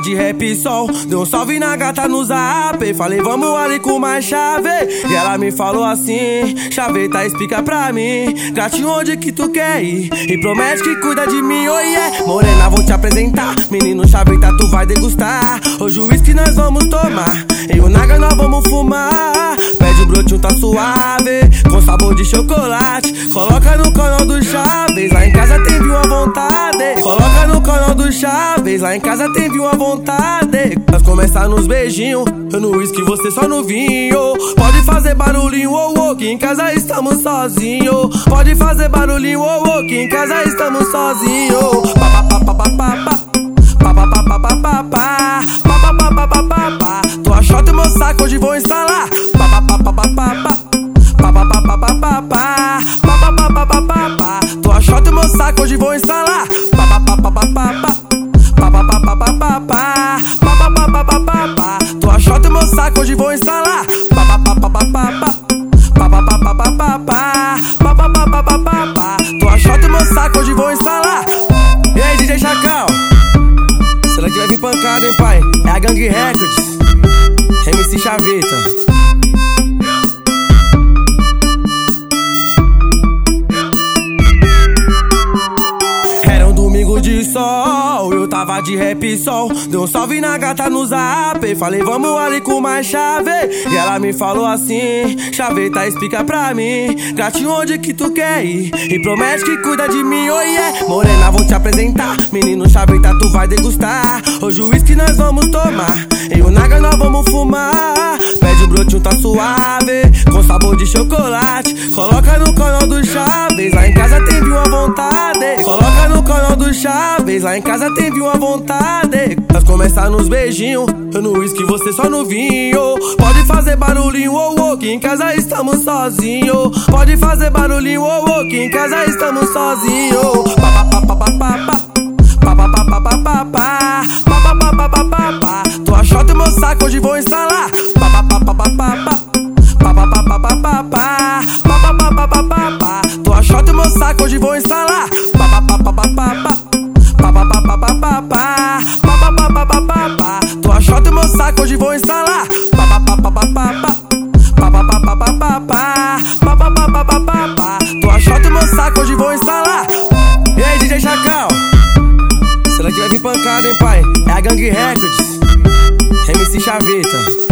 de rap sol. Deu um salve na gata no zap. Falei, vamos ali com mais chave. E ela me falou assim: Chaveta, explica pra mim. Gatinho, onde que tu quer ir? E promete que cuida de mim, oh yeah. Morena, vou te apresentar. Menino chaveta, tu vai degustar. Hoje o uísque nós vamos tomar. E o Naga nós vamos fumar. Pede o brotinho, tá suave. Com sabor de chocolate. Coloca no canal do Chaves. Lá em casa tem vinho à vontade. Coloca no canal do Chaves. Lá em casa vinho à vontade. Nós começar nos beijinhos. Eu no uísque, você só no vinho. Pode fazer barulhinho, oh, oh, que em casa estamos sozinhos. Pode fazer barulhinho, oh, oh, que em casa estamos sozinhos. Pa, pa, pa, pa, pa, pa. Pa, pa, pa, pa, pa, pa, pa. Pa, pa, pa, pa, pa, pa, shot e meu saco hoje vou instalar. Pa, pa, pa, pa, pa, pa, pa. Pa, pa, pa, pa, pa, pa, pa. Pa, pa, pa, pa, pa, shot e meu saco hoje vou instalar. Pa, pa, pa, pa, pa. Tua shot e meu saco hoje vou instalar. E aí, DJ Chacal? Será que vai vir pancada, hein, pai? É a Gang Records. MC Chaveta. Sol, eu tava de rap sol. Deu um salve na gata no zap. Falei, vamos ali com mais chave. E ela me falou assim: Chaveta, explica pra mim. Gatinho, onde que tu quer ir? E promete que cuida de mim, oh yeah. Morena, vou te apresentar. Menino Chaveta, tu vai degustar. Hoje o uísque nós vamos tomar. E o Naga nós vamos fumar. Pede o brotinho, tá suave. Com sabor de chocolate. Coloca no canal do Chaves. Lá em casa tem vinho à vontade. Coloca no canal do Chaves. Lá em casa tem vinho à vontade. Nós começar nos beijinhos. Eu no uísque, você só no vinho. Pode fazer barulhinho, oh, oh, que em casa estamos sozinhos. Pode fazer barulhinho, oh, oh, que em casa estamos sozinhos. Pa, pa, pa, pa, pa, pa, pa. Pa, pa, pa, pa, pa, pa, pa. Pa, pa, pa, pa, pa. Tua shot e meu saco hoje vou instalar. Pa, pa, pa, pa, pa, pa. Pa, pa, pa, pa, pa, pa, pa. Pa, shot e meu saco hoje vou instalar. E aí, DJ Chacal? Será que vai vir pancada, hein, pai? É a Gang Records. MC Chaveta.